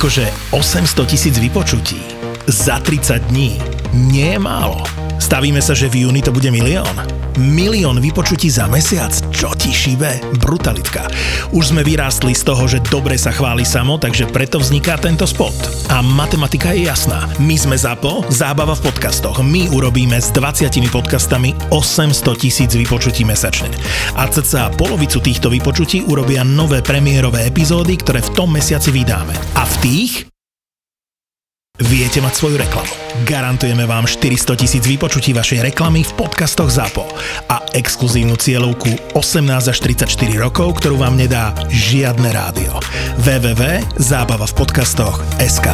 Akože 800 tisíc vypočutí za 30 dní nie je málo. Stavíme sa, že v júni to bude milión. Milión vypočutí za mesiac? Čo ti šíbe? Brutalitka. Už sme vyrástli z toho, že dobre sa chváli samo, takže preto vzniká tento spot. A matematika je jasná. My sme ZAPO, zábava v podcastoch. My urobíme s 20 podcastami 800 tisíc vypočutí mesačne. A cca polovicu týchto vypočutí urobia nové premiérové epizódy, ktoré v tom mesiaci vydáme. A v tých viete mať svoju reklamu. Garantujeme vám 400 tisíc vypočutí vašej reklamy v podcastoch ZAPO a exkluzívnu cieľovku 18 až 34 rokov, ktorú vám nedá žiadne rádio. www.zábava v podcastoch SK.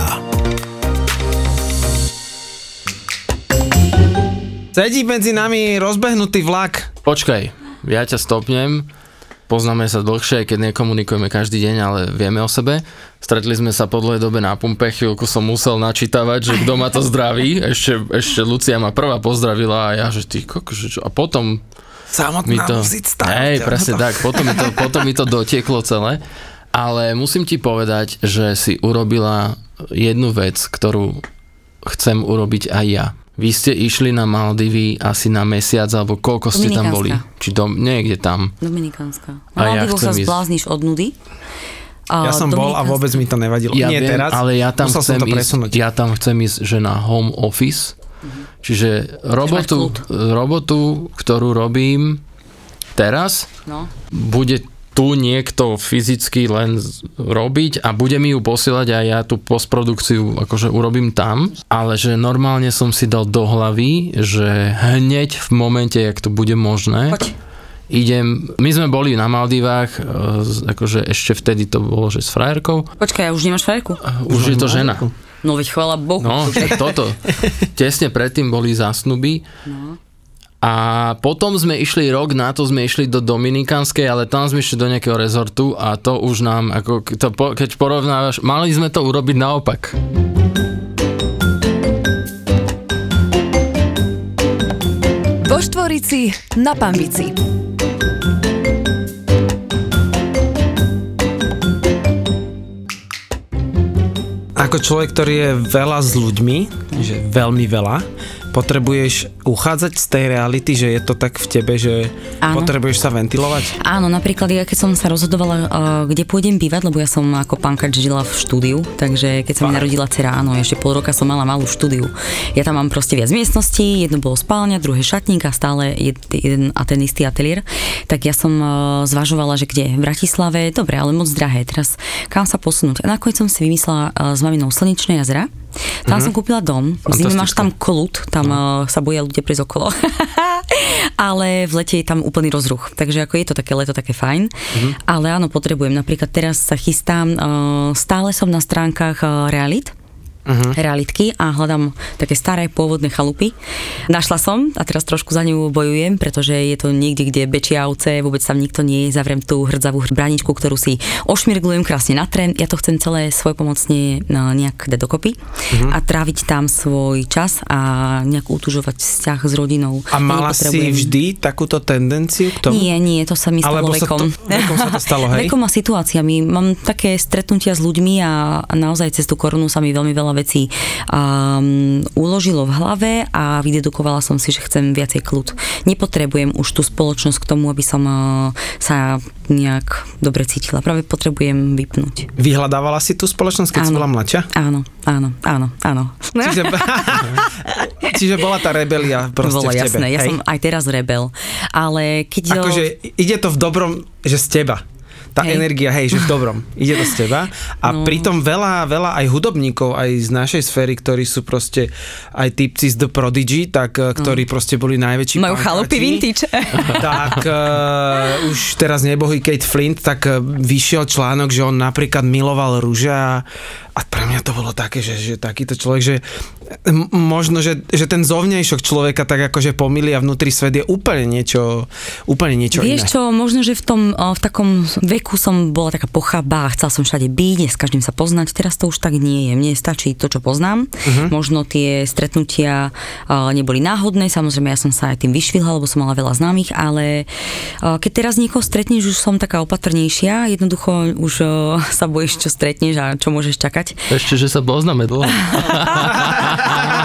Sedí medzi nami rozbehnutý vlak. Počkaj, ja ťa stopnem. Poznáme sa dlhšie, aj keď nekomunikujeme každý deň, ale vieme o sebe. Stretli sme sa po dlhej dobe na pumpe, chvíľku som musel načítavať, že kto ma to zdraví. Ešte, ešte Lucia ma prvá pozdravila a ja, že ty kokos? A potom Samotná mi to... Hej, presne tak, potom mi, to, potom mi to dotieklo celé. Ale musím ti povedať, že si urobila jednu vec, ktorú chcem urobiť aj ja. Vy ste išli na Maldivy asi na mesiac, alebo koľko ste tam boli? Či do, niekde tam. Dominikánska. A ja Na Maldivoch chcem sa ísť. zblázniš od nudy. A Ja som bol a vôbec mi to nevadilo. Ja Nie viem, teraz, ale ja tam, musel chcem som to ísť, presunúť. ja tam chcem ísť, že na home office. Čiže robotu, robotu, ktorú robím teraz, No. bude tu niekto fyzicky len robiť a bude mi ju posielať a ja tú postprodukciu akože urobím tam, ale že normálne som si dal do hlavy, že hneď v momente, jak to bude možné, Poď. idem, my sme boli na Maldivách, e, akože ešte vtedy to bolo, že s frajerkou, Počkaj, už nemáš frajerku? už je to žena. No veď chvála Bohu. No, toto. Tesne predtým boli zásnuby. No. A potom sme išli rok na to, sme išli do Dominikanskej, ale tam sme išli do nejakého rezortu a to už nám, ako to, po- keď porovnávaš, mali sme to urobiť naopak. Vo Štvorici na Pambici. Ako človek, ktorý je veľa s ľuďmi, že veľmi veľa, potrebuješ uchádzať z tej reality, že je to tak v tebe, že Áno. potrebuješ sa ventilovať? Áno, napríklad ja keď som sa rozhodovala, uh, kde pôjdem bývať, lebo ja som ako pankač žila v štúdiu, takže keď sa mi narodila dcera, áno, ešte pol roka som mala malú štúdiu. Ja tam mám proste viac miestností, jedno bolo spálňa, druhé šatník a stále jed, jeden a ten istý ateliér. Tak ja som uh, zvažovala, že kde? V Bratislave, dobre, ale moc drahé. Teraz kam sa posunúť? A nakoniec som si vymyslela uh, s maminou Slnečné jazera. Tam som kúpila dom, v zime máš tam kľud, tam uh, sa boja ľudia prísť okolo. ale v lete je tam úplný rozruch. Takže ako je to také leto, také fajn. Ale áno, potrebujem. Napríklad teraz sa chystám, uh, stále som na stránkach uh, Realit, uh-huh. realitky a hľadám také staré pôvodné chalupy. Našla som a teraz trošku za ňu bojujem, pretože je to niekde, kde bečia ovce, vôbec tam nikto nie je, zavriem tú hrdzavú bráničku, ktorú si ošmirglujem krásne na trend. Ja to chcem celé svojpomocne no, nejak dať dokopy uh-huh. a tráviť tam svoj čas a nejak utužovať vzťah s rodinou. A Ja mala si nepotrebujem- vždy takúto tendenciu k tomu? nie, nie, to sa mi stalo Alebo sa vekom. to- vekom sa to stalo, hej? Vekom a situáciami. Mám také stretnutia s ľuďmi a a naozaj cez tú korunu sa mi veľmi veľa vecí um, uložilo v hlave a vydedukovala som si, že chcem viacej kľud. Nepotrebujem už tú spoločnosť k tomu, aby som uh, sa nejak dobre cítila. Práve potrebujem vypnúť. Vyhľadávala si tú spoločnosť, keď si Áno. bola mladšia? Áno, áno, áno, áno. Čiže, čiže bola tá rebelia proste Bolo v tebe. jasné, ja hej? som aj teraz rebel. Ale keď... Akože ide to v dobrom, že z teba. Tá Hej. energia, hej, že v dobrom. Ide to z teba. A No. pritom veľa, veľa aj hudobníkov, aj z našej sféry, ktorí sú proste aj typci z The Prodigy, tak eh, ktorí proste boli najväčší Majú chalupy vintage. tak uh, už teraz nebohý Kate Flint, tak uh, vyšiel článok, že on napríklad miloval rúže a, pre mňa to bolo také, že, že takýto človek, že m- možno, že, že ten zovnejšok človeka tak akože pomýli a vnútri svet je úplne niečo, úplne niečo Vieš iné. čo, možno, že v tom, v takom veku veku som bola taká pochabá a chcela som všade byť, s každým sa poznať. Teraz to už tak nie je. Mne stačí to, čo poznám. Uh-huh. Možno tie stretnutia uh, neboli náhodné, samozrejme ja som sa aj tým vyšvihla, lebo som mala veľa známych, ale uh, keď teraz niekoho stretneš, už som taká opatrnejšia, jednoducho už uh, sa bojíš, čo stretneš a čo môžeš čakať. Ešte, že sa poznáme dlho.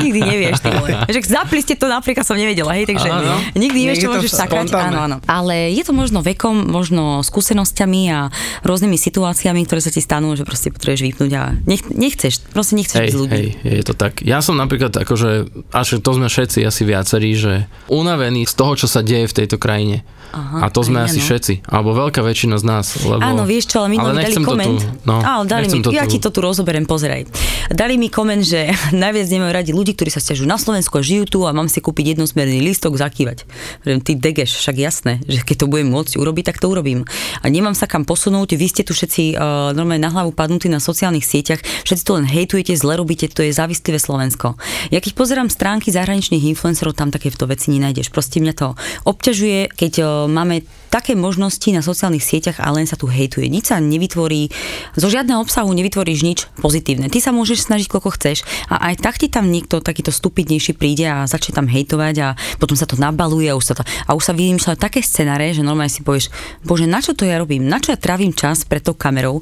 nikdy nevieš, ty vole. Že zapli ste to napríklad som nevedela, hej, takže Áno. nikdy nevieš, čo môžeš spontánne. Áno, áno. Ale je to možno vekom, možno skúsenosťami a rôznymi situáciami, ktoré sa ti stanú, že proste potrebuješ vypnúť a nech, nechceš, proste nechceš byť Hej, s ľuďmi. hej, je to tak. Ja som napríklad akože, až to sme všetci asi viacerí, že unavení z toho, čo sa deje v tejto krajine. Aha, a to sme asi áno. všetci, alebo veľká väčšina z nás. Lebo, Áno, vieš čo, ale minulý mi dali koment. Tu, no, Áno, dali mi, to ja tu- ti to tu rozoberiem, pozeraj. Dali mi koment, že najviac nemajú radi ľudí, ktorí sa stiažujú na Slovensku a žijú tu a mám si kúpiť jednosmerný listok, zakývať. Vrem, ty degeš, však jasné, že keď to budem môcť urobiť, tak to urobím. A nemám sa kam posunúť, vy ste tu všetci uh, normálne na hlavu padnutí na sociálnych sieťach, všetci to len hejtujete, zle robíte, to je závislivé Slovensko. Ja keď pozerám stránky zahraničných influencerov, tam takéto veci nenájdeš. Proste mňa to obťažuje, keď uh, máme také možnosti na sociálnych sieťach a len sa tu hejtuje. Nič sa nevytvorí, zo žiadneho obsahu nevytvoríš nič pozitívne. Ty sa môžeš snažiť, koľko chceš a aj tak ti tam niekto takýto stupidnejší príde a začne tam hejtovať a potom sa to nabaluje a už sa, to, a už sa vymýšľajú také scenáre, že normálne si povieš, bože, na čo to ja robím, na čo ja trávim čas pred tou kamerou,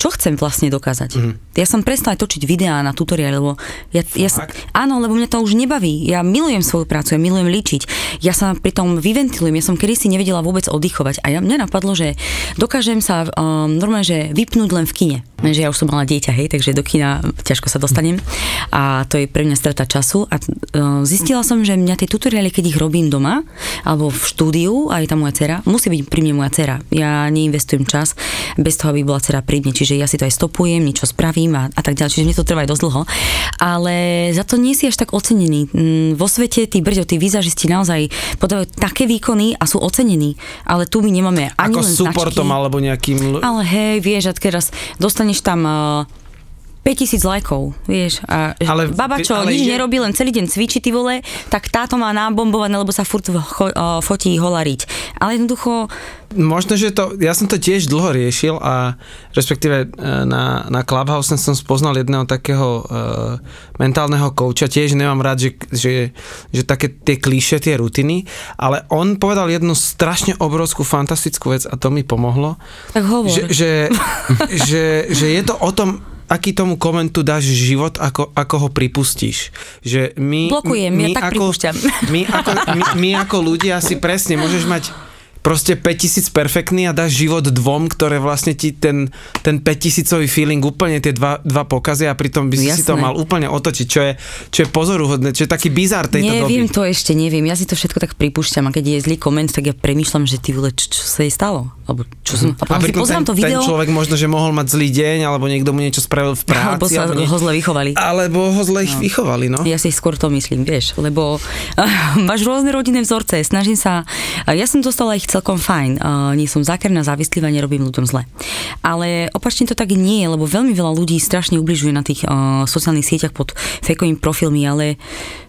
čo chcem vlastne dokázať. Mhm. Ja som prestala točiť videá na tutoriály, lebo ja, ja, sa- áno, lebo mňa to už nebaví. Ja milujem svoju prácu, ja milujem líčiť. Ja sa pri tom vyventilujem, ja som kedysi nevedela vôbec oddychovať a ja, mne napadlo, že dokážem sa um, normálne, že vypnúť len v kine. Že ja už som mala dieťa, hej, takže do kina ťažko sa dostanem a to je pre mňa strata času a uh, zistila som, že mňa tie tutoriály, keď ich robím doma alebo v štúdiu, aj tá moja dcera, musí byť pri mne moja dcera. Ja neinvestujem čas bez toho, aby bola dcera pri mne, čiže ja si to aj stopujem, niečo spravím a, a tak ďalej, čiže mne to trvá aj dosť dlho. Ale za to nie si až tak ocenený. Mm, Vo svete tí brďo, tí výzažisti naozaj podávajú také výkony a sú ocenení, ale tu my nemáme ani Ako len supportom značky. alebo nejakým... Ale hej, vieš, a teraz dostaneš tam uh, 5000 lajkov, vieš, a ale, baba, čo ale nič je- nerobí, len celý deň cvičí, ty vole, tak táto má nabombované, lebo sa furt cho, uh, fotí holariť. Ale jednoducho, Možno, že to, ja som to tiež dlho riešil a respektíve e, na, na Clubhouse som spoznal jedného takého uh, mentálneho kouča, tiež nemám rád, že, že, že také tie klíše, tie rutiny, ale on povedal jednu strašne obrovskú, fantastickú vec a to mi pomohlo, tak hovor. že, že, že, že je to o tom, aký tomu komentu dáš život, ako, ako ho pripustíš. Že my, Blokujem, ja tak ako, pripúšťam. my, ako, my, my ako ľudia si presne môžeš mať proste 5000 perfektný a dáš život dvom, ktoré vlastne ti ten, ten 5000 feeling úplne tie dva, dva pokazia a pritom by si si to mal úplne otočiť, čo je, čo je pozoruhodné, čo je taký bizar tejto Neviem doby. to ešte, neviem. Ja si to všetko tak pripúšťam a keď je zlý koment, tak ja premýšľam, že ty vole, čo, čo sa jej stalo? Alebo čo som, a A potom si pozrám ten, to video, ten človek možno, že mohol mať zlý deň, alebo niekto mu niečo spravil v práci. alebo sa nie- ho zle vychovali. Alebo ho zle ich vychovali, no. Ja si skôr to myslím, vieš, lebo máš rôzne rodinné vzorce, snažím sa, ja som dostala ich celkom fajn, uh, nie som zákerná, závislivá, nerobím ľuďom zle. Ale opačne to tak nie je, lebo veľmi veľa ľudí strašne ubližuje na tých uh, sociálnych sieťach pod fejkovými profilmi, ale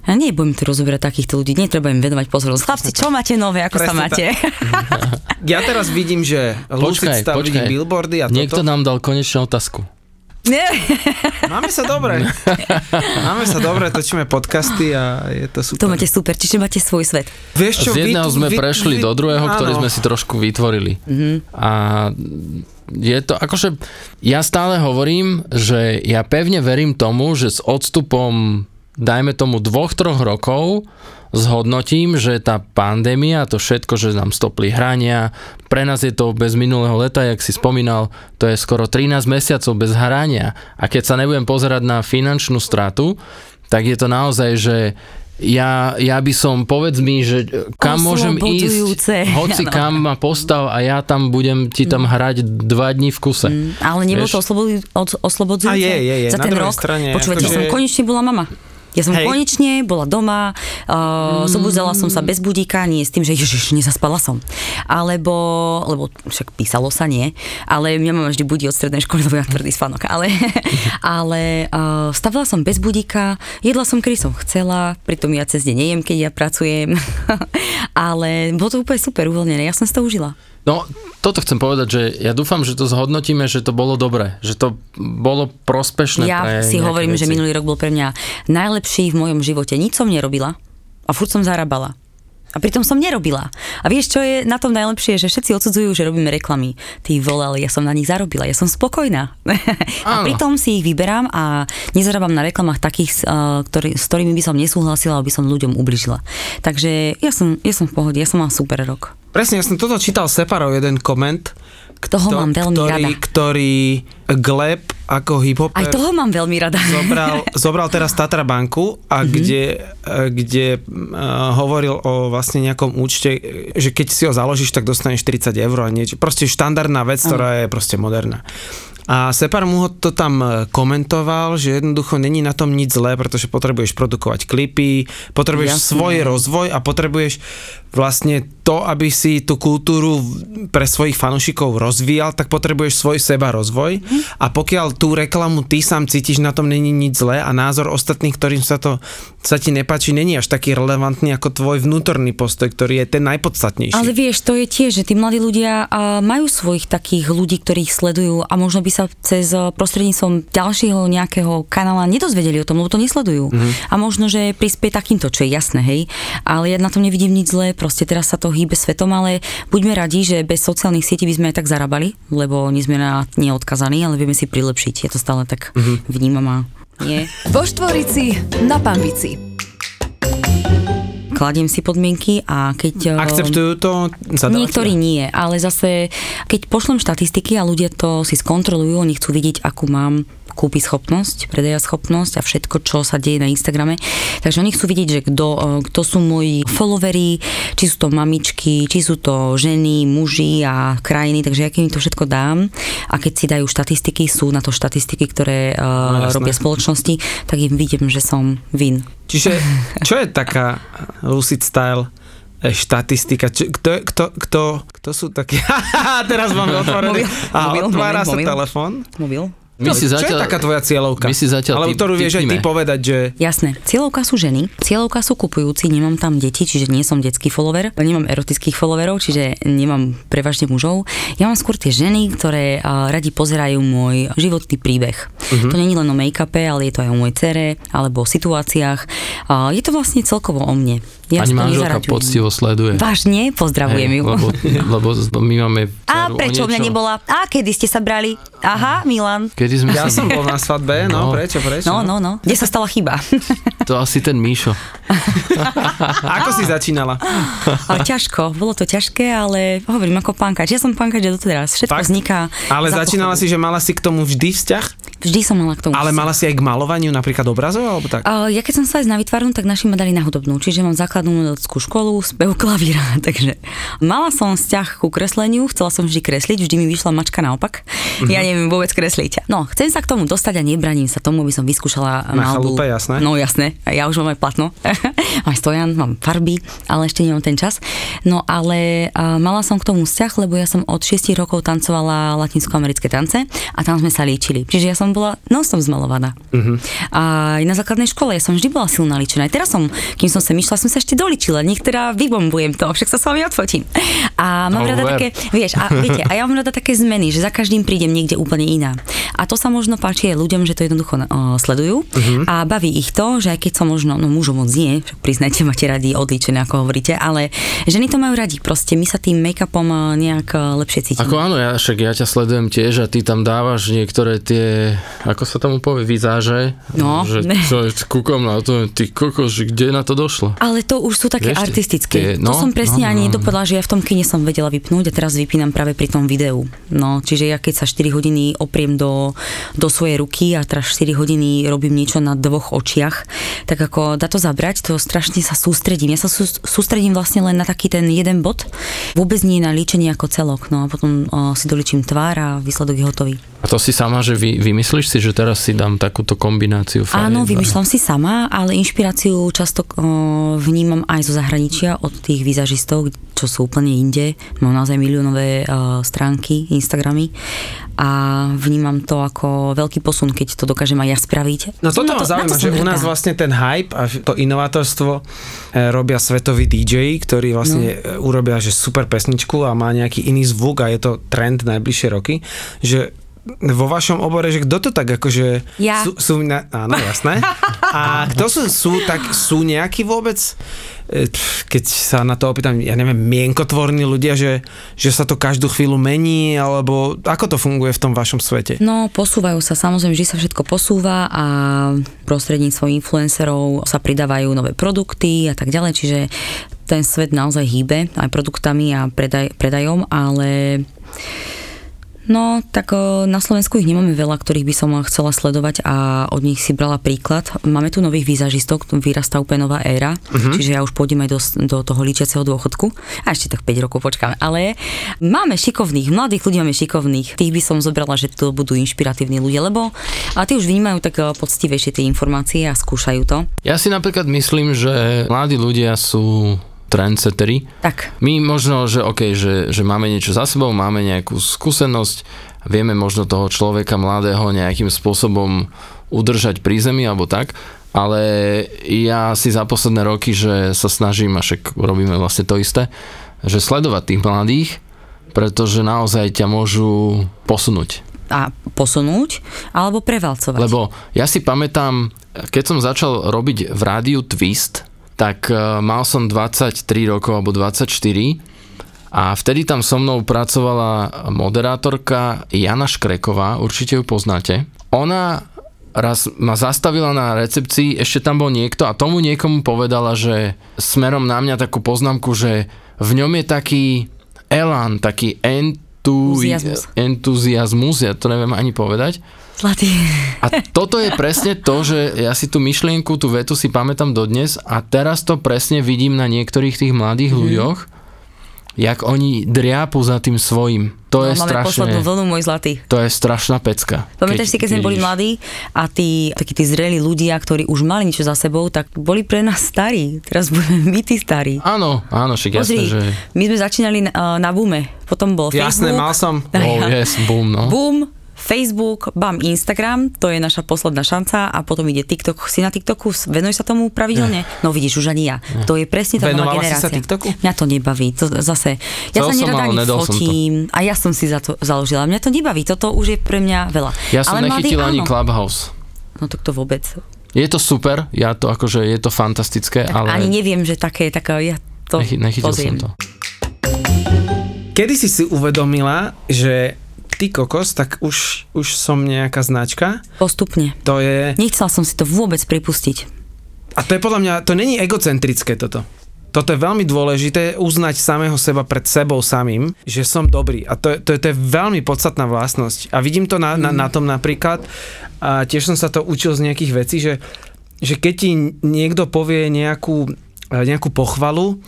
ja nebudem tu rozoberať takýchto ľudí, netreba im venovať pozornosť. Chlapci, čo máte nové, ako sa Presne máte? Ja teraz vidím, že Lucid Počkaj, vidí počkaj. billboardy a Niekto toto. nám dal konečne otázku. Nie. Máme sa dobre. Máme sa dobre, točíme podcasty a je to super. To máte super, čiže máte svoj svet. Vieš čo, Z jedného vy sme vy- prešli vy- do druhého, ktorý áno. sme si trošku vytvorili. Mhm. A je to, akože, ja stále hovorím, že ja pevne verím tomu, že s odstupom, dajme tomu dvoch, troch rokov, zhodnotím, že tá pandémia, to všetko, že nám stopli hrania, pre nás je to bez minulého leta, jak si spomínal, to je skoro 13 mesiacov bez hrania. A keď sa nebudem pozerať na finančnú stratu, tak je to naozaj, že ja, ja by som, povedz mi, že kam môžem ísť, hoci Áno. kam ma postav a ja tam budem ti tam hrať dva dní v kuse. Mm, Ale nebolo to oslobodzujúce A je, je, je. za Na ten rok? strane, Počúvajte, akože- som konečne bola mama. Ja som Hej. konečne bola doma, uh, zobudzala som sa bez budíka, nie s tým, že ježiš, nezaspala som. Alebo, lebo však písalo sa, nie, ale mňa mama vždy budí od strednej školy, lebo ja tvrdý spánok, ale, ale uh, stavila som bez budíka, jedla som, kedy som chcela, pritom ja cez deň nejem, keď ja pracujem, ale bolo to úplne super uvoľnené, ja som si to užila. No, toto chcem povedať, že ja dúfam, že to zhodnotíme, že to bolo dobré, že to bolo prospešné Ja pre si hovorím, veci. že minulý rok bol pre mňa najlepší v mojom živote. Nič som nerobila a furt som zarábala. A pritom som nerobila. A vieš, čo je na tom najlepšie, že všetci odsudzujú, že robíme reklamy. Ty vole, ale ja som na nich zarobila, ja som spokojná. a pritom si ich vyberám a nezarábam na reklamách takých, uh, ktorý, s ktorými by som nesúhlasila, aby som ľuďom ubližila. Takže ja som, ja som v pohode, ja som mal super rok. Presne, ja som toto čítal Separov jeden koment, Toho mám veľmi ktorý, rada. ktorý Gleb ako hiphoper Aj toho mám veľmi rada. zobral, zobral teraz Tatra banku a Mhm. kde, eh, kde uh, hovoril o vlastne nejakom účte, že keď si ho založíš, tak dostaneš 40 eur a niečo. Proste štandardná vec, ktorá je proste moderná. A Separ mu ho to tam eh, komentoval, že jednoducho není na tom nič zlé, pretože potrebuješ produkovať klipy, potrebuješ Jasné. svoj rozvoj a potrebuješ vlastne to, aby si tú kultúru pre svojich fanúšikov rozvíjal, tak potrebuješ svoj seba rozvoj a pokiaľ tú reklamu ty sám cítiš, na tom není nič zlé a názor ostatných, ktorým sa to sa ti nepáči, není až taký relevantný ako tvoj vnútorný postoj, ktorý je ten najpodstatnejší. Ale vieš, to je tiež, že tí mladí ľudia majú svojich takých ľudí, ktorých sledujú a možno by sa cez a, prostredníctvom ďalšieho nejakého kanála nedozvedeli o tom, lebo to nesledujú. Mhm. A možno, že prispie takýmto, čo je jasné, hej. Ale ja na tom nevidím nič zlé, proste teraz sa to hýbe svetom, ale buďme radi, že bez sociálnych sietí by sme aj tak zarábali, lebo nie sme na neodkazaní, ale vieme si prilepšiť. Ja to stále tak Mhm. vnímam a nie. Vo Štvorici na Pambici. Kladiem si podmienky a keď... a, Akceptujú to zadavateľe? Niektorí nie, ale zase, keď pošlem štatistiky a ľudia to si skontrolujú, oni chcú vidieť, akú mám kúpi schopnosť, predaja schopnosť a všetko, čo sa deje na Instagrame. Takže oni chcú vidieť, že kto, e, kto sú moji followery, či sú to mamičky, či sú to ženy, muži a krajiny, takže ja keď im to všetko dám a keď si dajú štatistiky, sú na to štatistiky, ktoré No, uh, jasné. robia spoločnosti, tak im vidím, že som vin. Čiže čo je taká Lucid Style e, štatistika? Čo, kto, kto, kto, kto sú takí? Teraz máme otvorený. Mobil, A mobil, otvára mobil, sa mobil. telefón. Mobil? My si čo je zatiaľ, taká tvoja cieľovka? my si zatiaľ Ale ktorú vieš aj ty povedať, že... Jasné. Cieľovka sú ženy, cieľovka sú kupujúci, nemám tam deti, čiže nie som detský follower, nemám erotických followerov, čiže nemám prevažne mužov. Ja mám skôr tie ženy, ktoré radi pozerajú môj životný príbeh. To nie je len o make-upe, ale je to aj o mojej cere, alebo o situáciách. Je to vlastne celkovo o mne. Ja to manželka nezaraďujem. poctivo sleduje. Vážne, pozdravujem Hej, ju. lebo, lebo my máme A prečo mňa nebola? A kedy ste sa brali? Aha, Milan. Kedy sme Ja sa... som bol na svadbe, no, No. prečo, prečo? No, no, no. Kde sa stala chyba? To asi ten Míšo. Ako si začínala? Ale ťažko, bolo to ťažké, ale hovorím ako pankač. Ja som pankač doteraz. Všetko Fakt? vzniká. Ale za začínala pochodu. si, že mala si k tomu vždy vzťah? Vždy som mala k tomu. Ale vzťah. mala si aj k malovaniu napríklad obrazov, alebo tak? Uh, ja keď som sa aj na výtvarnú, tak naši ma dali na hudobnú, čiže mám základnú umeleckú školu, spev klavíra, takže mala som vzťah ku kresleniu, chcela som vždy kresliť, vždy mi vyšla mačka naopak. Mhm. Ja neviem vôbec kresliť. No, chcem sa k tomu dostať a nebraním sa tomu, aby som vyskúšala Na malbu. chalupe, jasné. No jasné, ja už mám aj platno. aj stojan, mám farby, ale ešte nemám ten čas. No ale uh, mala som k tomu vzťah, lebo ja som od 6 rokov tancovala latinskoamerické tance a tam sme sa liečili. Čiže ja som bola non som zmalovaná. Uh-huh. A aj na základnej škole ja som vždy bola silná ličená. Aj teraz som, kým som sem išla, som sa ešte doličila. Niektorá vybombujem to, však sa s vami odfotím. A mám No, rada ver. také, vieš, a viete, a ja mám rada také zmeny, že za každým prídem niekde úplne iná. A to sa možno páči aj ľuďom, že to jednoducho uh, sledujú uh-huh. a baví ich to, že aj keď som možno, no mužov moc nie, však priznajte, máte radi odličené, ako hovoríte, ale ženy to majú radi, proste my sa tým make-upom uh, nejak uh, lepšie cítime. Ako áno, ja, však ja ťa sledujem tiež a ty tam dávaš niektoré tie, ako sa tomu povie, vizáže. No. Že čo, kúkom na to, ty kokos, kde na to došlo? Ale to už sú také Vieš, artistické. tie- to no, som presne no, ani no. nedopovedala, že ja v tom kine som vedela vypnúť a teraz vypínam práve pri tom videu. No, čiže ja keď sa 4 hodiny opriem do, do svojej ruky a teraz 4 hodiny robím niečo na dvoch očiach, tak ako dá to zabrať, to strašne sa sústredím. Ja sa sú, sústredím vlastne len na taký ten jeden bod, vôbec nie na líčenie ako celok. No a potom o, si doličím tvár a výsledok je hotový. A to si sama, že vy, vymyslíš si, že teraz si dám takúto kombináciu? Áno, vymýšľam si sama, ale inšpiráciu často o, vnímam aj zo zahraničia od tých výzažistov, čo sú úplne inde mám naozaj miliónové uh, stránky, Instagramy a vnímam to ako veľký posun, keď to dokážem aj ja spraviť. No toto ma to- zaujíma, to že u nás vlastne ten hype a to inovátorstvo e, robia svetoví DJ, ktorí vlastne no. urobia že super pesničku a má nejaký iný zvuk a je to trend najbližšie roky, že vo vašom obore, že kto to tak akože... Ja. Sú, sú na, áno, jasné. A kto sú, sú, tak sú nejakí vôbec, e, keď sa na to opýtam, ja neviem, mienkotvorní ľudia, že, že sa to každú chvíľu mení, alebo ako to funguje v tom vašom svete? No, posúvajú sa, samozrejme, vždy sa všetko posúva a prostredníctvom influencerov sa pridávajú nové produkty a tak ďalej, čiže ten svet naozaj hýbe aj produktami a predaj, predajom, ale No, tak o, na Slovensku ich nemáme veľa, ktorých by som chcela sledovať a od nich si brala príklad. Máme tu nových výzažistov, tu vyrastá úplne nová éra, uh-huh. čiže ja už pôjdem aj do, do toho ličiaceho dôchodku a ešte tak 5 rokov počkáme. Ale máme šikovných, mladých ľudí máme šikovných. Tých by som zobrala, že to budú inšpiratívni ľudia, lebo a tí už vnímajú tak poctivejšie tie informácie a skúšajú to. Ja si napríklad myslím, že mladí ľudia sú trendsettery. Tak, My možno, že OK, že, že máme niečo za sebou, máme nejakú skúsenosť, vieme možno toho človeka mladého nejakým spôsobom udržať pri zemi alebo tak, ale ja si za posledné roky, že sa snažím, a však robíme vlastne to isté, že sledovať tých mladých, pretože naozaj ťa môžu posunúť. a posunúť alebo prevalcovať. Lebo ja si pamätám, keď som začal robiť v rádiu Twist, tak e, mal som 23 rokov alebo 24 a vtedy tam so mnou pracovala moderátorka Jana Škreková, určite ju poznáte. Ona raz ma zastavila na recepcii, ešte tam bol niekto a tomu niekomu povedala, že smerom na mňa takú poznámku, že v ňom je taký elán, taký entu, Entuziasmus. entuziasmus, ja to neviem ani povedať. Zlatý. A toto je presne to, že ja si tú myšlienku, tú vetu si pamätám dodnes a teraz to presne vidím na niektorých tých mladých mm-hmm. ľuďoch, jak oni driapu za tým svojím. To je No, máme poslednú strašne, vlnu, môj zlatý. to je strašná pecka. Pamätáš si, keď sme boli mladí a tí, takí tí zrelí ľudia, ktorí už mali niečo za sebou, tak boli pre nás starí. Teraz budeme my tí starí. Áno, áno, však jasné, že... my sme začínali na, na boome, potom bol Jasné, Facebook. mal som. Oh, yes, boom, no. Boom, Facebook, bam, Instagram, to je naša posledná šanca a potom ide TikTok. Si na TikToku? Venuj sa tomu pravidelne? No vidíš, už ani ja. To je presne tá nová Venovala si sa generácia. TikToku? Mňa to nebaví. To zase, ja Chcel sa nerada ani nedal som to. fotím a ja som si za to založila. Mňa to nebaví, toto už je pre mňa veľa. Ja som Ale nechytil ani áno. Clubhouse. No tak to vôbec. Je to super, ja to akože, je to fantastické, Tak ale Ani neviem, že také, taká, ja to nechy, nechytil pozriem. som to. Kedy si si uvedomila, že ty kokos, tak už, už som nejaká značka? Postupne. To je... Nechcela som si to vôbec pripustiť. A to je podľa mňa, to není egocentrické toto. Toto je veľmi dôležité, uznať samého seba pred sebou samým, že som dobrý. A to, je- to, je- to je veľmi podstatná vlastnosť. A vidím to na, na, na tom napríklad, a tiež som sa to učil z nejakých vecí, že, že keď ti niekto povie nejakú, nejakú pochvalu,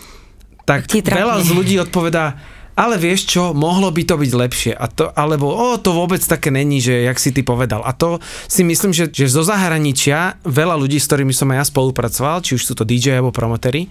tak veľa z ľudí odpovedá, ale vieš čo, mohlo by to byť lepšie. A to, alebo o, to vôbec také není, že jak si ty povedal. A to si myslím, že, že zo zahraničia veľa ľudí, s ktorými som aj ja spolupracoval, či už sú to DJ alebo promotery,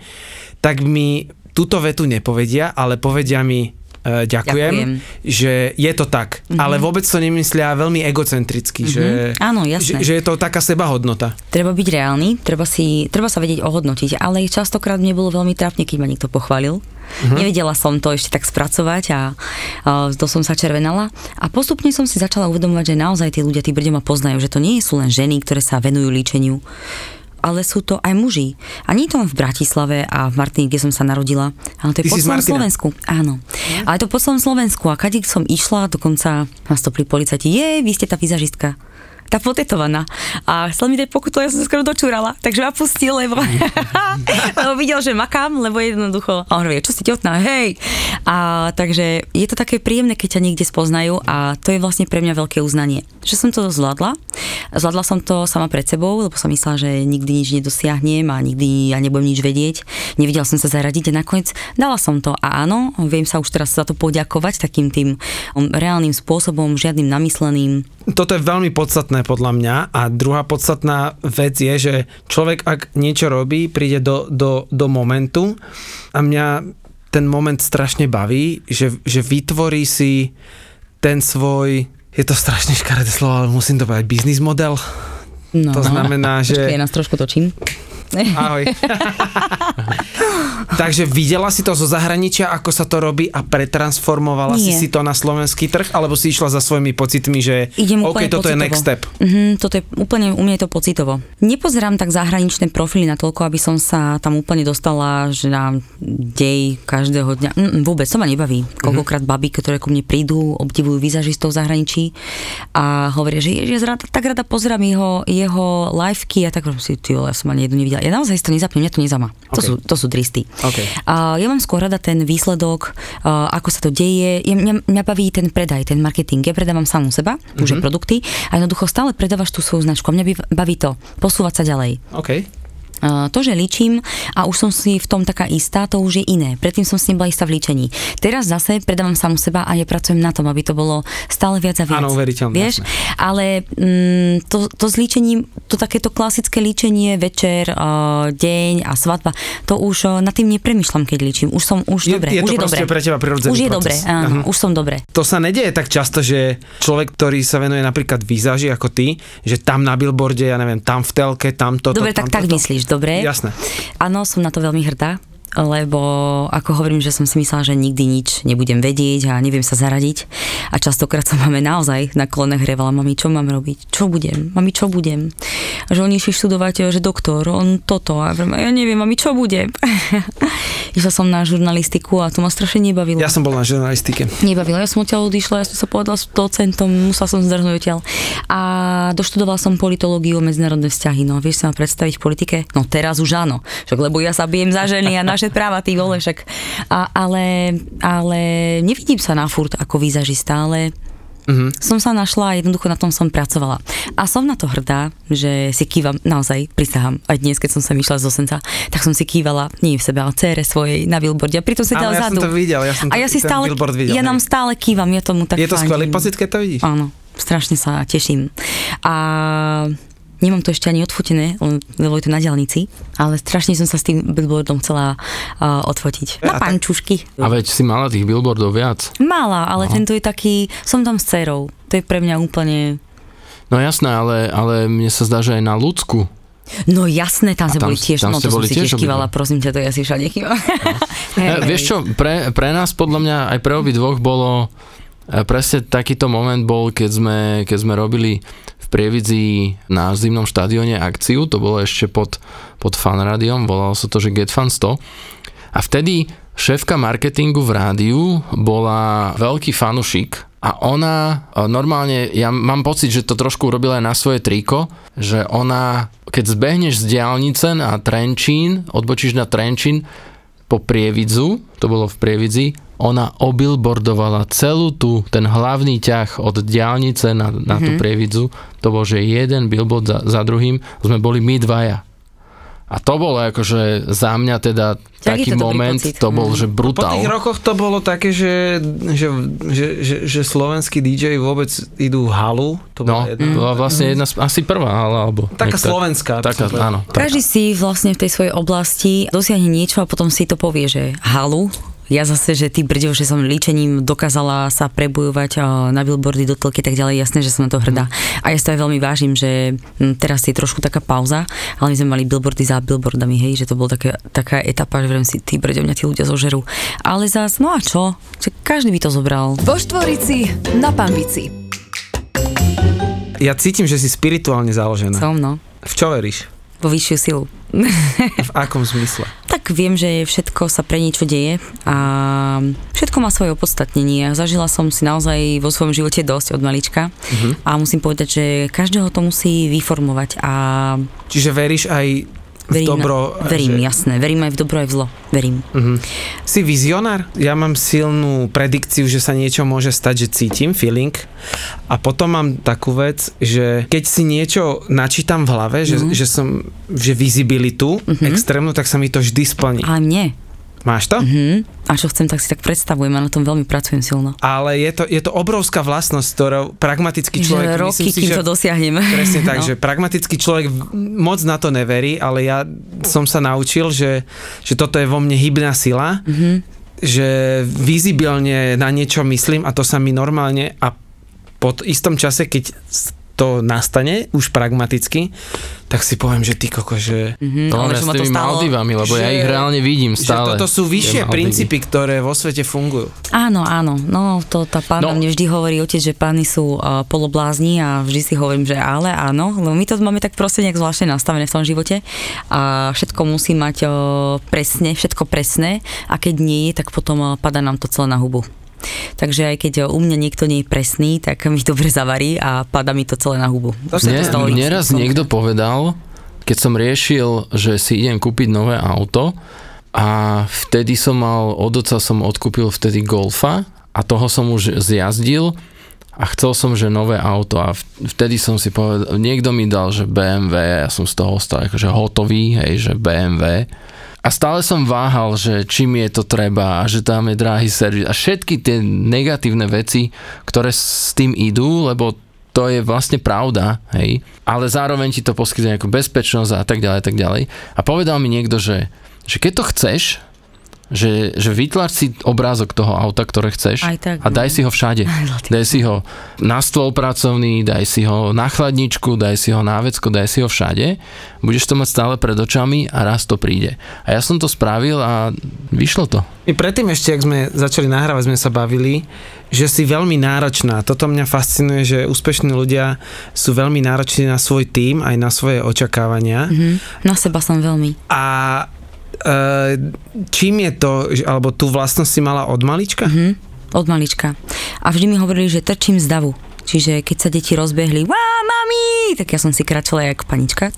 tak mi túto vetu nepovedia, ale povedia mi e, ďakujem, Ďakujem. že je to tak. Mm-hmm. Ale vôbec to nemyslia veľmi egocentricky, mm-hmm. že, Áno, jasné. že, že je to taká sebahodnota. Treba byť reálny, treba, si, treba sa vedieť ohodnotiť, ale častokrát mne bolo veľmi trápne, keď ma niekto pochválil. Uh-huh. Nevedela som to ešte tak spracovať a, a to som sa červenala. A postupne som si začala uvedomovať, že naozaj tí ľudia, tí brďo ma poznajú, že to nie sú len ženy, ktoré sa venujú líčeniu, ale sú to aj muži. A nie to len v Bratislave a v Martine, kde som sa narodila, ale to je Ty po celom? Slovensku. Áno. Ale to po celom Slovensku. A kade som išla, dokonca nás stopli policajti. Je, vy ste tá vizažistka tá potetovaná. A chcel mi dať pokutu, ja som sa skoro dočúrala. Takže ma pustil, lebo, lebo videl, že makám, lebo jednoducho. A on hovorí, čo si tehotná, hej. A takže je to také príjemné, keď ťa niekde spoznajú a to je vlastne pre mňa veľké uznanie. Že som to zvládla. Zvládla som to sama pred sebou, lebo som myslela, že nikdy nič nedosiahnem a nikdy ja nebudem nič vedieť. Nevedela som sa zaradiť a nakoniec dala som to. A áno, viem sa už teraz za to poďakovať takým tým um, reálnym spôsobom, žiadnym namysleným. Toto je veľmi podstatné podľa mňa a druhá podstatná vec je, že človek ak niečo robí, príde do, do, do momentu a mňa ten moment strašne baví, že, že vytvorí si ten svoj, je to strašne škaredé slovo, ale musím to povedať, biznis model. No. To znamená, že... Počkej, ja nás trošku točím. Ahoj. Takže videla si to zo zahraničia, ako sa to robí a pretransformovala Nie. si si to na slovenský trh, alebo si išla za svojimi pocitmi, že Idem OK, toto je pocitovo. next step. Mhm, toto je úplne, u mňa je to pocitovo. Nepozerám tak zahraničné profily na toľko, aby som sa tam úplne dostala, že na dej každého dňa. Mm, vôbec, to ma nebaví. Koľkokrát baby, ktoré ku mne prídu, obdivujú vizažistov v zahraničí a hovoria, že ježiš, ja tak rada pozerám jeho, jeho liveky a tak si, ty, vole, ja som ani jednu nevidela. Ja naozaj si to nezapnem, mňa to nezama. To, OK. sú, to sú dristy. OK. A ja mám skôr rada ten výsledok, a ako sa to deje. Ja, mňa, mňa baví ten predaj, ten marketing. Ja predávam samú seba, mm-hmm. už aj produkty a jednoducho stále predávaš tú svoju značku. A mňa baví to, posúvať sa ďalej. OK. A to, že líčim a už som si v tom taká istá, to už je iné. Predtým som si nebola istá v líčení. Teraz zase predávam samú seba a ja pracujem na tom, aby to bolo stále viac a viac. Áno, uveriteľné, Vieš? Ale mm, to, to s líčením, to takéto klasické líčenie, večer, uh, deň a svadba, to už uh, nad tým nepremýšľam, keď líčim. Už som, už Je- dobre. je to už je dobre. pre teba prirodzený Už je proces. dobre, áno, Aha. už som dobre. To sa nedieje tak často, že človek, ktorý sa venuje napríklad výzaži ako ty, že tam na billboarde, ja neviem, tam v telke, tam toto, Dobre, tam tak tak toto. myslíš, dobre? Jasné. Áno, som na to veľmi hrdá, lebo ako hovorím, že som si myslela, že nikdy nič nebudem vedieť a neviem sa zaradiť. A častokrát sa máme naozaj na kolene hrevala, mami, čo mám robiť? Čo budem? Mami, čo budem? A že on išli študovať, že doktor, on toto. A ja neviem, mami, čo budem? Išla som na žurnalistiku a to ma strašne nebavilo. Ja som bol na žurnalistike. Nebavilo, ja som odtiaľ odišla, ja som sa povedala s docentom, musela som zdrhnúť odtiaľ. A doštudovala som politológiu, medzinárodné vzťahy. No, vieš sa ma predstaviť v politike? No teraz už áno, však lebo ja sa bijem za ženy a naše práva, ty vole, však. A, ale, ale nevidím sa na furt ako výzažista, ale Mhm. som sa našla a jednoducho na tom som pracovala. A som na to hrdá, že si kývam, naozaj, prisahám, aj dnes, keď som sa myšla z Osenca, tak som si kývala, nie v sebe, ale cére svojej na billboarde a pritom sedela Áno, ja som vzadu. to videl, ja som a to- ja si stále, billboard videl, ja nám stále kývam, ja tomu tak Je to skvelý fandím. pocit, keď to vidíš? Áno, strašne sa teším. A nemám to ešte ani odfotené, lebo je to na diálnici, ale strašne som sa s tým billboardom chcela uh, odfotiť. Na A tak- pančušky. A veď si mala tých billboardov viac. Mala, ale tento je taký, som tam s dcerou. To je pre mňa úplne... No jasné, ale, ale mne sa zdá, že aj na ľudsku. No jasné, tam tam- boli tiež, tam no ste to som boli si tiež tiež kývala, prosím ťa, to ja si všade kývala. E, vieš čo, pre, pre nás podľa mňa aj pre obi dvoch bolo e, presne takýto moment bol, keď sme, keď sme robili Prievidzi na zimnom štadióne akciu, to bolo ešte pod, pod fanrádiom, volalo sa to, že Get Fan 100 a vtedy šéfka marketingu v rádiu bola veľký fanušik a ona e, normálne, ja mám pocit, že to trošku urobila aj na svoje triko, že ona, keď zbehneš z diálnice na Trenčín, odbočíš na Trenčín, po Prievidzu, to bolo v Prievidzi, ona obillboardovala celú tú, ten hlavný ťah od diálnice na, na tú Prievidzu. To bol, že jeden billboard za, za druhým, sme boli my dvaja. A to bolo akože za mňa teda Taký taký to dobrý moment, pocit. to bol, Mm. že Po tých brutál. rokoch to bolo také, že, že, že, že, že slovenskí DJ vôbec idú v halu. To No, bola jedna, to bola vlastne jedna, z- asi prvá, ale alebo... taká tak. slovenská. by Taká, som povedal. áno. taká. Každý si vlastne v tej svojej oblasti dosiahne niečo a potom si to povie, že halu. Ja zase, že ty brďo, že som líčením dokázala sa prebojovať a, na billboardy do telky, tak ďalej, jasné, že som na to hrdá. A ja si to aj veľmi vážim, že hm, teraz je trošku taká pauza, ale my sme mali billboardy za billboardami, hej, že to bol také, taká etapa, že vrem si, ty brďo, mňa tí ľudia zožerú. Ale zas, no a čo? Že každý by to zobral. Vo Štvorici na Pambici. Ja cítim, že si spirituálne založená. Som, no. V čo veríš? Vo vyššiu silu. V akom zmysle? Viem, že všetko sa pre niečo deje a všetko má svoje opodstatnenie. Zažila som si naozaj vo svojom živote dosť od malička Mhm. a musím povedať, že každého to musí vyformovať a Čiže veríš aj v verím, dobro? verím že... jasné, verím aj v dobro aj v zlo, verím. Mhm. Si vizionár? Ja mám silnú predikciu, že sa niečo môže stať, že cítim, feeling. A potom mám takú vec, že keď si niečo načítam v hlave, že, Mhm. že som, že visibilitu extrémnu, tak sa mi to vždy splní. Ale mne. Máš to? Hm? A čo chcem, tak si tak predstavujem a na tom veľmi pracujem silno. Ale je to, je to obrovská vlastnosť, ktorou pragmatický človek... že roky, si, kým že... to dosiahnem. Presne tak, No. že pragmatický človek moc na to neverí, ale ja som sa naučil, že, že toto je vo mne hybná sila, Mhm. že vizibilne na niečo myslím a to sa mi normálne a po istom čase, keď to nastane, už pragmaticky, tak si poviem, že ty koko, že... Mm, To ale že s ma to stalo... Maldivami, lebo ja že- ich reálne vidím stále. Že toto sú vyššie princípy, ktoré vo svete fungujú. Áno, áno, no to tá pána No. mne vždy hovorí otec, že pány sú uh, poloblázni a vždy si hovorím, že ale áno, lebo my to máme tak proste nejak zvláštne nastavené v tom živote a všetko musí mať uh, presne, všetko presné a keď nie je, tak potom uh, pada nám to celé na hubu. Takže aj keď u mňa niekto nie je presný, tak mi dobre zavarí a pada mi to celé na hubu. Sa Mne, to stalo. mne raz niekto povedal, keď som riešil, že si idem kúpiť nové auto a vtedy som mal, od oca som odkúpil vtedy Golfa a toho som už zjazdil a chcel som, že nové auto a v- vtedy som si povedal, niekto mi dal, že BMW, ja som z toho ostal akože hotový, hej, že BMW a stále som váhal, že čím je to treba a že tam je drahý servis a všetky tie negatívne veci, ktoré s tým idú, lebo to je vlastne pravda, hej, ale zároveň ti to poskytuje nejakú bezpečnosť a tak ďalej, tak ďalej. A povedal mi niekto, že, že keď to chceš, že, že vytlač si obrázok toho auta, ktoré chceš Aj tak, a daj no. si ho všade. Daj si ho na stôl pracovný, daj si ho na chladničku, daj si ho na vecko, daj si ho všade. Budeš to mať stále pred očami a raz to príde. A ja som to spravil a vyšlo to. My predtým ešte, ak sme začali nahrávať, sme sa bavili, že si veľmi náročná. Toto mňa fascinuje, že úspešní ľudia sú veľmi nároční na svoj tým, aj na svoje očakávania. Mhm. Na seba som veľmi. A čím je to, alebo tú vlastnosť si mala od malička? Mhm, od malička. A vždy mi hovorili, že trčím z davu. Čiže keď sa deti rozbehli, Wá, mami, tak ja som si kračala jak panička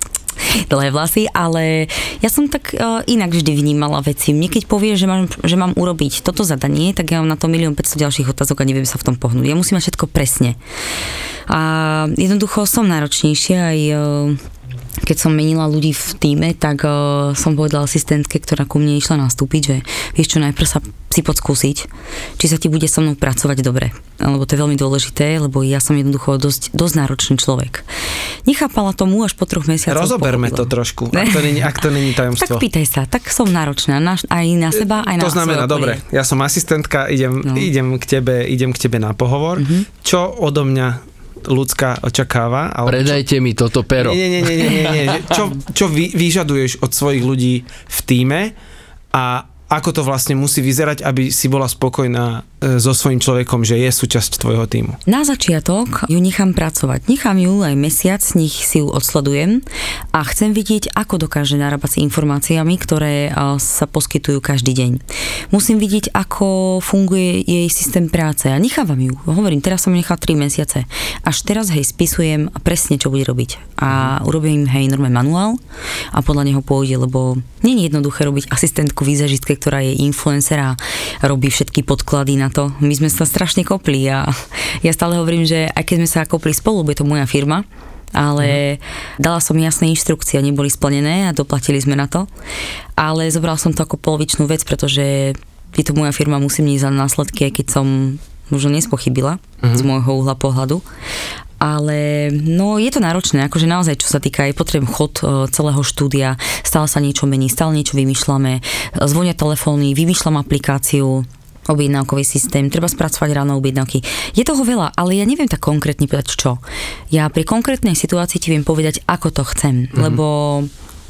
dlhé vlasy, ale ja som tak uh, inak vždy vnímala veci. Mne keď povie, že mám, že mám urobiť toto zadanie, tak ja mám na to milión 500 ďalších otázok a neviem sa v tom pohnúť. Ja musím mať všetko presne. A jednoducho som náročnejšia aj uh, keď som menila ľudí v týme, tak uh, som povedala asistentke, ktorá ku mne išla nastúpiť, že vieš čo, najprv sa si poď skúsiť, či sa ti bude so mnou pracovať dobre. Lebo to je veľmi dôležité, lebo ja som jednoducho dosť, dosť náročný človek. Nechápala tomu až po troch mesiacoch. Rozoberme to trošku, ak to není, ak to není Tak tajomstvo. pýtaj sa, tak som náročná na, aj na seba, aj na to znamená, dobre, ja som asistentka, idem, No. Idem, k tebe, idem k tebe na pohovor. Čo odo mňa ľudská očakáva? čo- Predajte mi toto pero. Nie, nie, nie, nie, nie, nie. Čo, čo vy, vyžaduješ od svojich ľudí v týme a ako to vlastne musí vyzerať, aby si bola spokojná so svojím človekom, že je súčasť tvojho týmu. Na začiatok ju nechám pracovať. Nechám ju aj mesiac, nech si ju odsledujem a chcem vidieť, ako dokáže narábať s informáciami, ktoré a, sa poskytujú každý deň. Musím vidieť, ako funguje jej systém práce a nechávam ju. Hovorím, teraz som ju nechala 3 mesiace. Až teraz hej spisujem presne, čo bude robiť. A urobím hej normálny manuál a podľa neho pôjde, lebo nie je jednoduché robiť asistentku výzažistke, ktorá je influencer a robí všetky podklady na to. My sme sa strašne kopli a ja stále hovorím, že aj keď sme sa kopli spolu, bude to moja firma, ale dala som jasné inštrukcie, neboli splnené a doplatili sme na to. Ale zobral som to ako polovičnú vec, pretože je to moja firma, musím niesť za následky, keď som možno nespochybila z môjho uhla pohľadu. Ale no je to náročné, akože naozaj čo sa týka aj potrebujem chod e, celého štúdia, stále sa niečo mení, stále niečo vymýšľame, e, zvonia telefóny, vymýšľam aplikáciu, objednávkový systém, treba spracovať ráno objednávky. Je toho veľa, ale ja neviem tak konkrétne povedať čo. Ja pri konkrétnej situácii ti viem povedať, ako to chcem, mm-hmm. lebo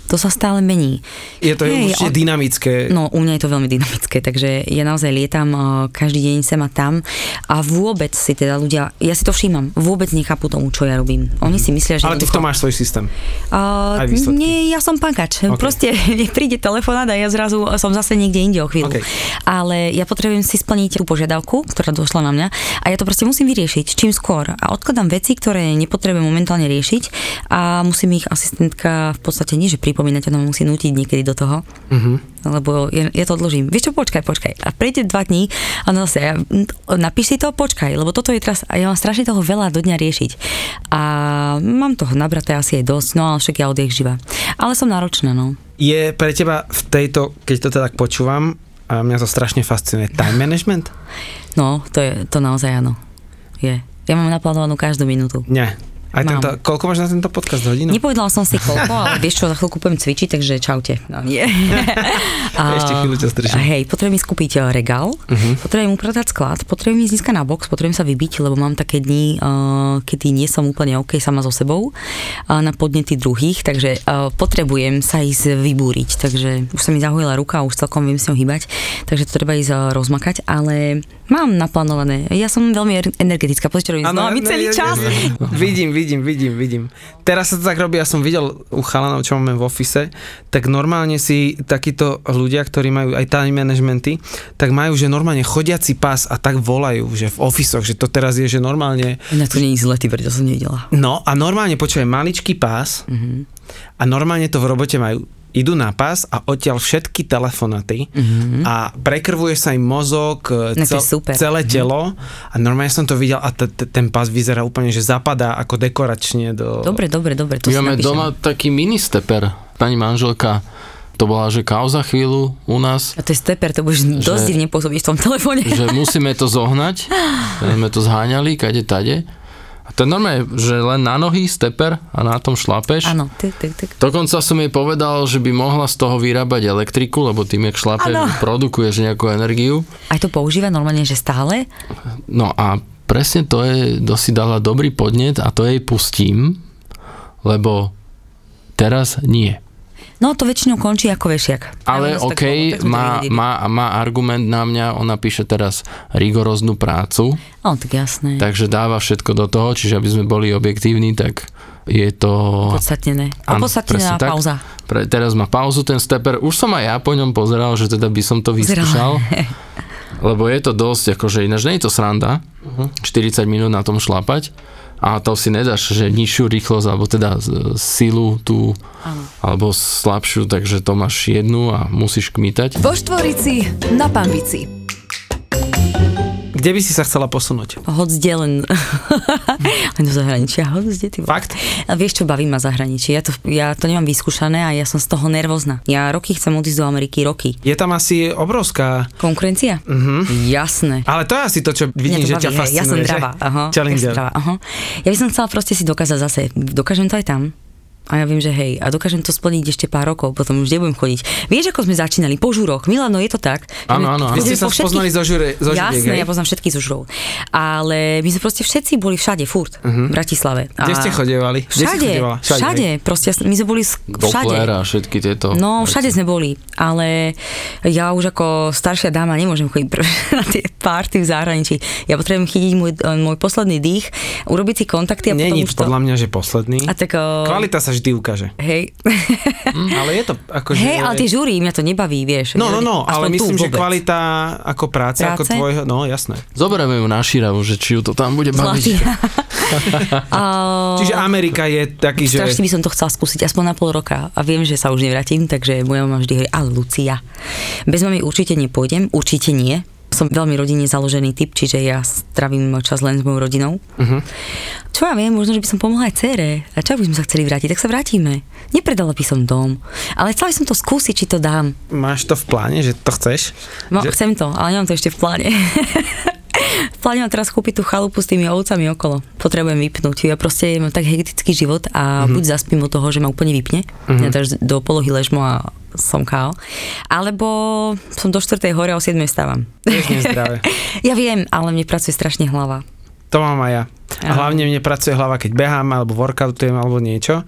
to sa stále mení. Je to Hej, určite on- dynamické. No, u mňa je to veľmi dynamické, takže ja naozaj lietam každý deň sem a tam a vôbec si teda ľudia, ja si to všímam, vôbec nechápu tomu, čo ja robím. Oni si myslia, že... Ale ty v tom máš svoj systém. Uh, nie, ja som pankač. Ok. Okay. Proste príde telefonát a ja zrazu som zase niekde inde o chvíľu. Ok. Ale ja potrebujem si splniť tú požiadavku, ktorá došla na mňa a ja to proste musím vyriešiť čím skôr. A odkladám veci, ktoré nepotrebujem momentálne riešiť a musím ich asistentka v podstate nie, že pripomínať, ona ma musí nutiť niekedy do toho. Mhm. Lebo ja, ja to odložím. Vieš čo, počkaj, počkaj. A prejde dva dní a no zase, ja, napíš si to, počkaj, lebo toto je teraz, a ja mám strašne toho veľa do dňa riešiť. A mám toho nabraté asi aj dosť, no ale však ja odjak živa. Ale som náročná, no. Je pre teba v tejto, keď to tak počúvam, a mňa to strašne fascinuje, time management? No, to je, to naozaj áno. Je. Ja mám naplánovanú každú minútu. Nie. Aj Mám. tento, koľko máš na tento podcast hodinu? Nepovedala som si koľko, ale vieš čo, za chvíľku budem cvičiť, takže čaute. No, nie. Ešte chvíľu ťa. Hej, potrebujem si kúpiť eh, regál, uh-huh. potrebujem upratať sklad, potrebujem ísť dneska na box, potrebujem sa vybiť, lebo mám také dni, uh, kedy nie som úplne OK sama so sebou uh, na podnety druhých, takže uh, potrebujem sa ísť vybúriť, takže už sa mi zahojila ruka, už celkom viem s ňou hýbať, takže to treba ísť uh, rozmakať, ale mám naplánované. Ja som veľmi er- energetická, pozrite, no, mi ne, celý čas. Vidím, vidím, vidím, vidím. Teraz sa to tak robí, ja som videl u chalanov, čo máme v office, tak normálne si takíto ľudia, ktorí majú aj time managementy, tak majú, že normálne chodiaci pás a tak volajú, že v ofisoch, že to teraz je, že normálne Na to nie je zle, ty brďo, som nevidela. No a normálne počujem maličký pás Mhm. a normálne to v robote majú idú na pás a odtiaľ všetky telefonaty a prekrvuje sa im mozog, Mhm. No cel, super. celé telo a normálne som to videl a t- t- ten pás vyzerá úplne, že zapadá ako dekoračne do... Dobre, dobre, dobre, to My si máme napíšem. doma taký mini steper. Pani manželka, to bola, že kauza chvíľu u nás, A to je steper, to budeš že... dosť divne pôsobiť v tom telefóne. že musíme to zohnať. sme to zháňali, kade tade. A to je normálne, že len na nohy steper a na tom šlapeš. Áno, ty, ty, ty. Dokonca som jej povedal, že by mohla z toho vyrábať elektriku, lebo tým, jak šlape, Áno. produkuješ nejakú energiu. Aj to používa normálne, že stále? No a presne to je, si dala dobrý podnet a to jej pustím, lebo teraz nie. No to väčšinou končí ako vešiak. Ale Ja OK, tak má, má, má argument na mňa, ona píše teraz rigoróznu prácu, No tak jasné. takže dáva všetko do toho, čiže aby sme boli objektívni, tak je to... Podstatnené. Opodstatnená tak. pauza. Pre, teraz má pauzu ten steper, už som aj ja po ňom pozeral, že teda by som to vyskúšal, lebo je to dosť, akože ináč nie je to sranda, Mhm. 40 minút na tom šlapať a to si nedáš, že nižšiu rýchlosť, alebo teda silu tú, alebo slabšiu, takže to máš jednu a musíš kmitať. Vo Štvorici na Pambici. Kde by si sa chcela posunúť? Hoď kde len, len do zahraničia. Hoď kde, ty. Fakt? A vieš čo, baví ma zahraničie. Ja to, ja to nemám vyskúšané a ja som z toho nervózna. Ja roky chcem odísť do Ameriky, roky. Je tam asi obrovská... Konkurencia? Mhm. Jasné. Ale to je asi to, čo vidím, to že ťa baví, hej. fascinuje. Ja som že? dravá. Aha, ja, som dravá, aha. ja by som chcela proste si dokázať zase, dokážem to aj tam. A ja viem, že hej, a dokážem to splniť ešte pár rokov, potom už nebudem chodiť. Vieš, ako sme začínali? Po žúroch. Milano, je to tak? Áno, áno. Vy ste sa všetkých- spoznali zo žure, zo žuriek, Jasné, hej? ja poznám všetky zo žurov. Ale my sme proste všetci boli všade, furt, v Bratislave. Kde ste chodievali? Všade, chodievala? všade, hej? proste my sme boli všade. Doppler a všetky tieto. No, všade veci. sme boli, ale ja už ako staršia dáma nemôžem chodiť na tie párty v zahraničí. Ja potrebujem chytiť môj, môj posledný dých, urobiť si kontakty a Nie potom už to... podľa mňa, že posledný. A tak... o, Kvalita sa vždy ukáže. Hej, Ale je to akože... hej, ale tie žúry, mňa to nebaví, vieš. No, no, no, ale myslím, že vôbec. kvalita ako práca, ako Práce? tvojho, no jasné. Zoberieme ju na šíravu, že či ju to tam bude baviť. Čiže Amerika je taký, že... Strašne by som to chcela skúsiť aspoň na pol roka a viem, že sa už nevrátim, takže moja mama vždy hovorí, ale Lucia, bez mami určite nepôjdem, určite nie. Som veľmi rodine založený typ, čiže ja stravím čas len s mojou rodinou. Mhm. Čo ja viem, možno, že by som pomohla aj cére. A čo by sme sa chceli vrátiť, tak sa vrátime. Nepredala by som dom, ale chcela by som to skúsiť, či to dám. Máš to v pláne, že to chceš? No, že... chcem to, ale nemám to ešte v pláne. mám teraz kúpiť tú chalupu s tými ovcami okolo. Potrebujem vypnúť. Ja proste mám tak hektický život a Mhm. mm-hmm. buď zaspím od toho, že ma úplne vypne, mm-hmm. ja teraz do polohy ležmo a som kál, alebo som do 4. hore a o 7. stávam. Ja viem, ale mne pracuje strašne hlava. To mám aj ja. A hlavne mne pracuje hlava, keď behám, alebo workoutujem, alebo niečo.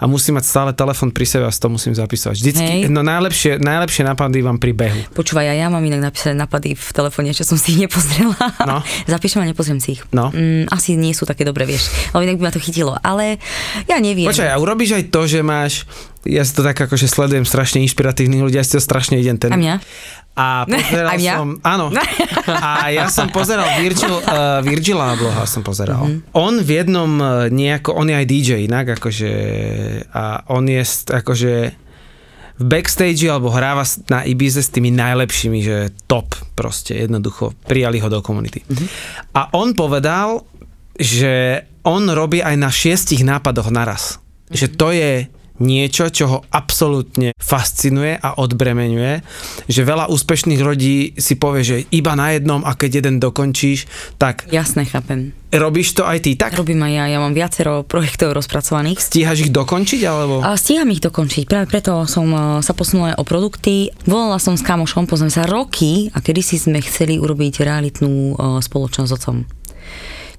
A musím mať stále telefon pri sebe a si to musím zapisovať. Vždycky, Hej. no najlepšie, najlepšie napady vám pri behu. Počúvaj, ja, ja mám inak napísané napady v telefóne, čo som si ich nepozrela. No. Zapíšem a nepozriem si ich. No. Mm, asi nie sú také dobré, vieš. Lebo inak by ma to chytilo. Ale ja neviem. Počkaj, a urobíš aj to, že máš, ja si to tak akože sledujem strašne inšpiratívnych ľudí, ja si to strašne idem ten. A mňa? A pozeral Aj mňa? som, áno. A ja som pozeral Virgil, uh, Virgila Abloha som pozeral. Mhm. Mm-hmm. On v jednom uh, nejako, on je aj DJ inak, akože, a on je akože v backstage alebo hráva na Ibize s tými najlepšími, že top proste, jednoducho, prijali ho do komunity. Mhm. Mm-hmm. A on povedal, že on robí aj na šiestich nápadoch naraz. Že to je niečo, čo ho absolútne fascinuje a odbremenuje, že veľa úspešných ľudí si povie, že iba na jednom a keď jeden dokončíš, tak Jasné, chápem. robíš to aj ty tak? Robím aj ja, ja mám viacero projektov rozpracovaných. Stíhaš ich dokončiť, alebo? A stíham ich dokončiť, práve preto som sa posunula aj o produkty. Volala som s kamošom, poznám sa roky a kedysi sme chceli urobiť realitnú spoločnosť s otcom.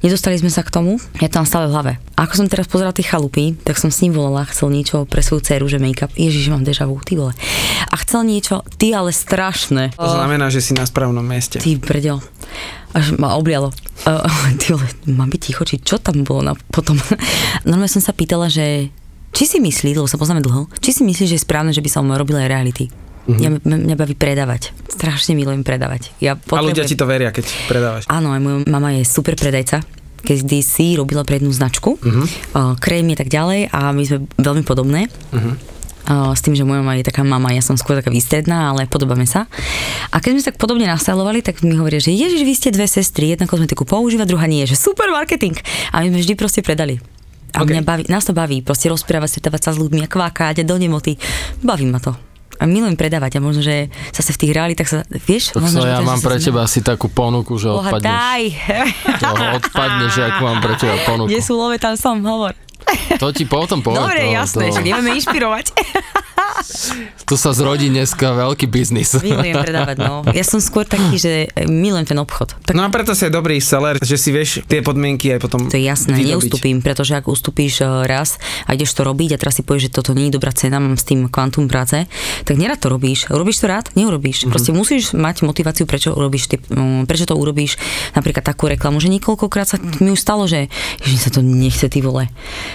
Nedostali sme sa k tomu, je tam stále v hlave. A ako som teraz pozerala tie chalupy, tak som s ním volala, chcel niečo pre svoju dceru, že make-up. Ježiš, mám deja vu, ty vole. A chcel niečo, ty ale strašné. To znamená, že si na správnom mieste. Ty bredel. Až ma oblialo. Uh, ty vole, mám byť ticho, či čo tam bolo na, potom? Normálne som sa pýtala, že či si myslí, lebo sa poznáme dlho, či si myslí, že je správne, že by som robila aj reality. Mm-hmm. Ja, mňa, baví predávať. Strašne milujem predávať. Ja A ľudia ti to veria, keď predávaš. Áno, aj moja mama je super predajca kedy si robila pre jednu značku, Mhm. uh-huh. krémy a tak ďalej a my sme veľmi podobné. Uh-huh. Uh, s tým, že moja mama je taká mama, ja som skôr taká výstredná, ale podobáme sa. A keď sme sa tak podobne nastavovali, tak mi hovoria, že ježiš, vy ste dve sestry, jedna kozmetiku používa, druhá nie, že super marketing. A my sme vždy proste predali. A Ok. okay. mňa baví, nás to baví, proste rozprávať, stretávať sa s ľuďmi a kvákať a do nemoty. Baví ma to. A milujem predávať a možno, že zase v tých realitách sa, vieš? To možno, ja mám sa pre teba asi takú ponuku, že Boha, odpadneš. daj! To odpadneš, ak mám pre teba ponuku. Kde sú love, tam som, hovor. To ti potom poviem. Dobre, to, jasné, to, že vieme inšpirovať. tu sa zrodí dneska veľký biznis. Milujem predávať, no. Ja som skôr taký, že milujem ten obchod. Tak No a preto si je dobrý seller, že si vieš tie podmienky aj potom to je jasné, vydobiť. neustúpim, pretože ak ustúpíš eh, raz a ideš to robiť a teraz si povieš, že toto nie je dobrá cena, mám s tým kvantum práce, tak nerad to robíš. Robíš to rád? Neurobíš. Mm-hmm. Proste musíš mať motiváciu, prečo urobíš ty, mm, prečo to urobíš napríklad takú reklamu, že niekoľkokrát sa mi už stalo, že že sa to nechce ty vole.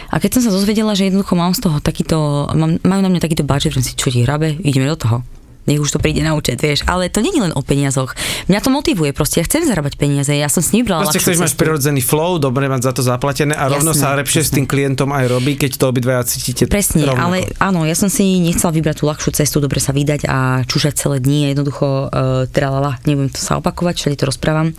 A keď som sa dozvedela, že jednoducho mám z toho takýto, mám, majú na mňa takýto budget, že si čo ti hrabe, ideme do toho nech už to príde na účet, vieš. Ale to nie je len o peniazoch. Mňa to motivuje, proste ja chcem zarábať peniaze, ja som s ním brala Proste chceš mať prirodzený flow, dobre mať za to zaplatené a rovno Jasné, sa lepšie s tým klientom aj robí, keď to obidvaja cítite Presne, rovnako. ale áno, ja som si nechcela vybrať tú ľahšiu cestu, dobre sa vydať a čúšať celé dni a jednoducho uh, tralala, nebudem to sa opakovať, všade to rozprávam,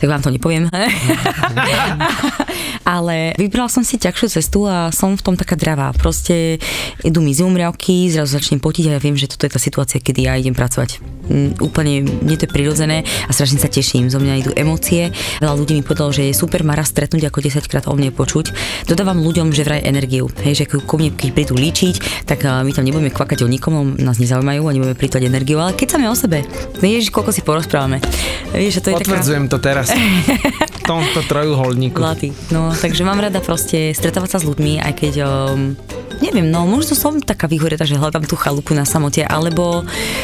tak vám to nepoviem. ale vybrala som si ťažšiu cestu a som v tom taká dravá. Proste idú mi zimomriavky, zrazu začnem potiť a ja viem, že toto je tá situácia, kedy ja idem pracovať. Mm, úplne mne to je prirodzené a strašne sa teším. Zo mňa idú emócie. Veľa ľudí mi povedalo, že je super ma raz stretnúť ako 10 krát o mne počuť. Dodávam ľuďom, že vraj energiu. Hej, že ku mne, keď prídu líčiť, tak my tam nebudeme kvakať o nikom, nás nezaujímajú a nebudeme prítať energiu, ale keď same o sebe, vieš, koľko si porozprávame. Vieš, že to je taká... Potvrdzujem to teraz. tomto trojuholníku. Zlatý. No, takže mám rada proste stretávať sa s ľuďmi, aj keď um, neviem, no možno som taká vyhoreta, že hľadám tú chalupu na samote, alebo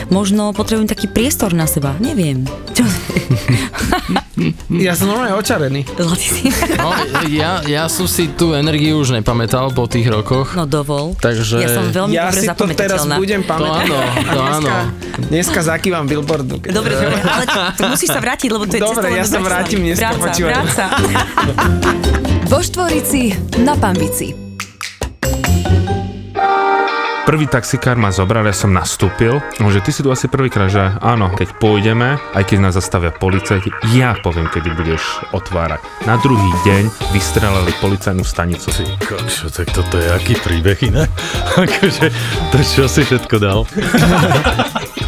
možno potrebujem taký priestor na seba, neviem. Čo? Ja som normálne očarený. Zlatý si. No, ja, ja som si tú energiu už nepamätal po tých rokoch. No dovol. Takže- Ja som veľmi Ja dobre si to teraz budem To pamätať. áno, to áno. Dneska zakývam billboardu. Dobre, dobre, ale tu musíš sa vrátiť, lebo to je Dobre, ja sa vrátim dneska, Práca, počúvaj. práca. Vo Štvorici na Pambici. Prvý taxikár ma zobral, ja som nastúpil, že ty si tu asi prvýkrát, že áno, keď pôjdeme, aj keď nás zastavia policajti, ja poviem, kedy budeš otvárať. Na druhý deň vystrelali policajnú stanicu. Ty kokšo, tak toto je aký príbeh iné? akože, to čo si všetko dal?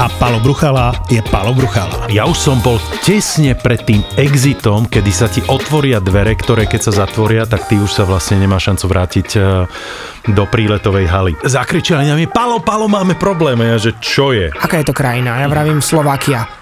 a Palo Bruchala je Palo Bruchala. Ja už som bol tesne pred tým exitom, kedy sa ti otvoria dvere, ktoré keď sa zatvoria, tak ty už sa vlastne nemá šancu vrátiť eh, do príletovej haly. Zakričali na mi, Palo, Palo, máme problém. A ja, že čo je? Aká je to krajina? Ja vravím Slovakia.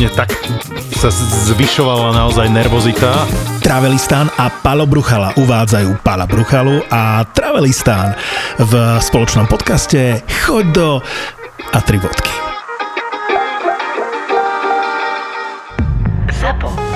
mne tak sa zvyšovala naozaj nervozita. Travelistán a Palo Bruchala uvádzajú Pala Bruchalu a Travelistán v spoločnom podcaste Choď do a tri vodky. ZAPO.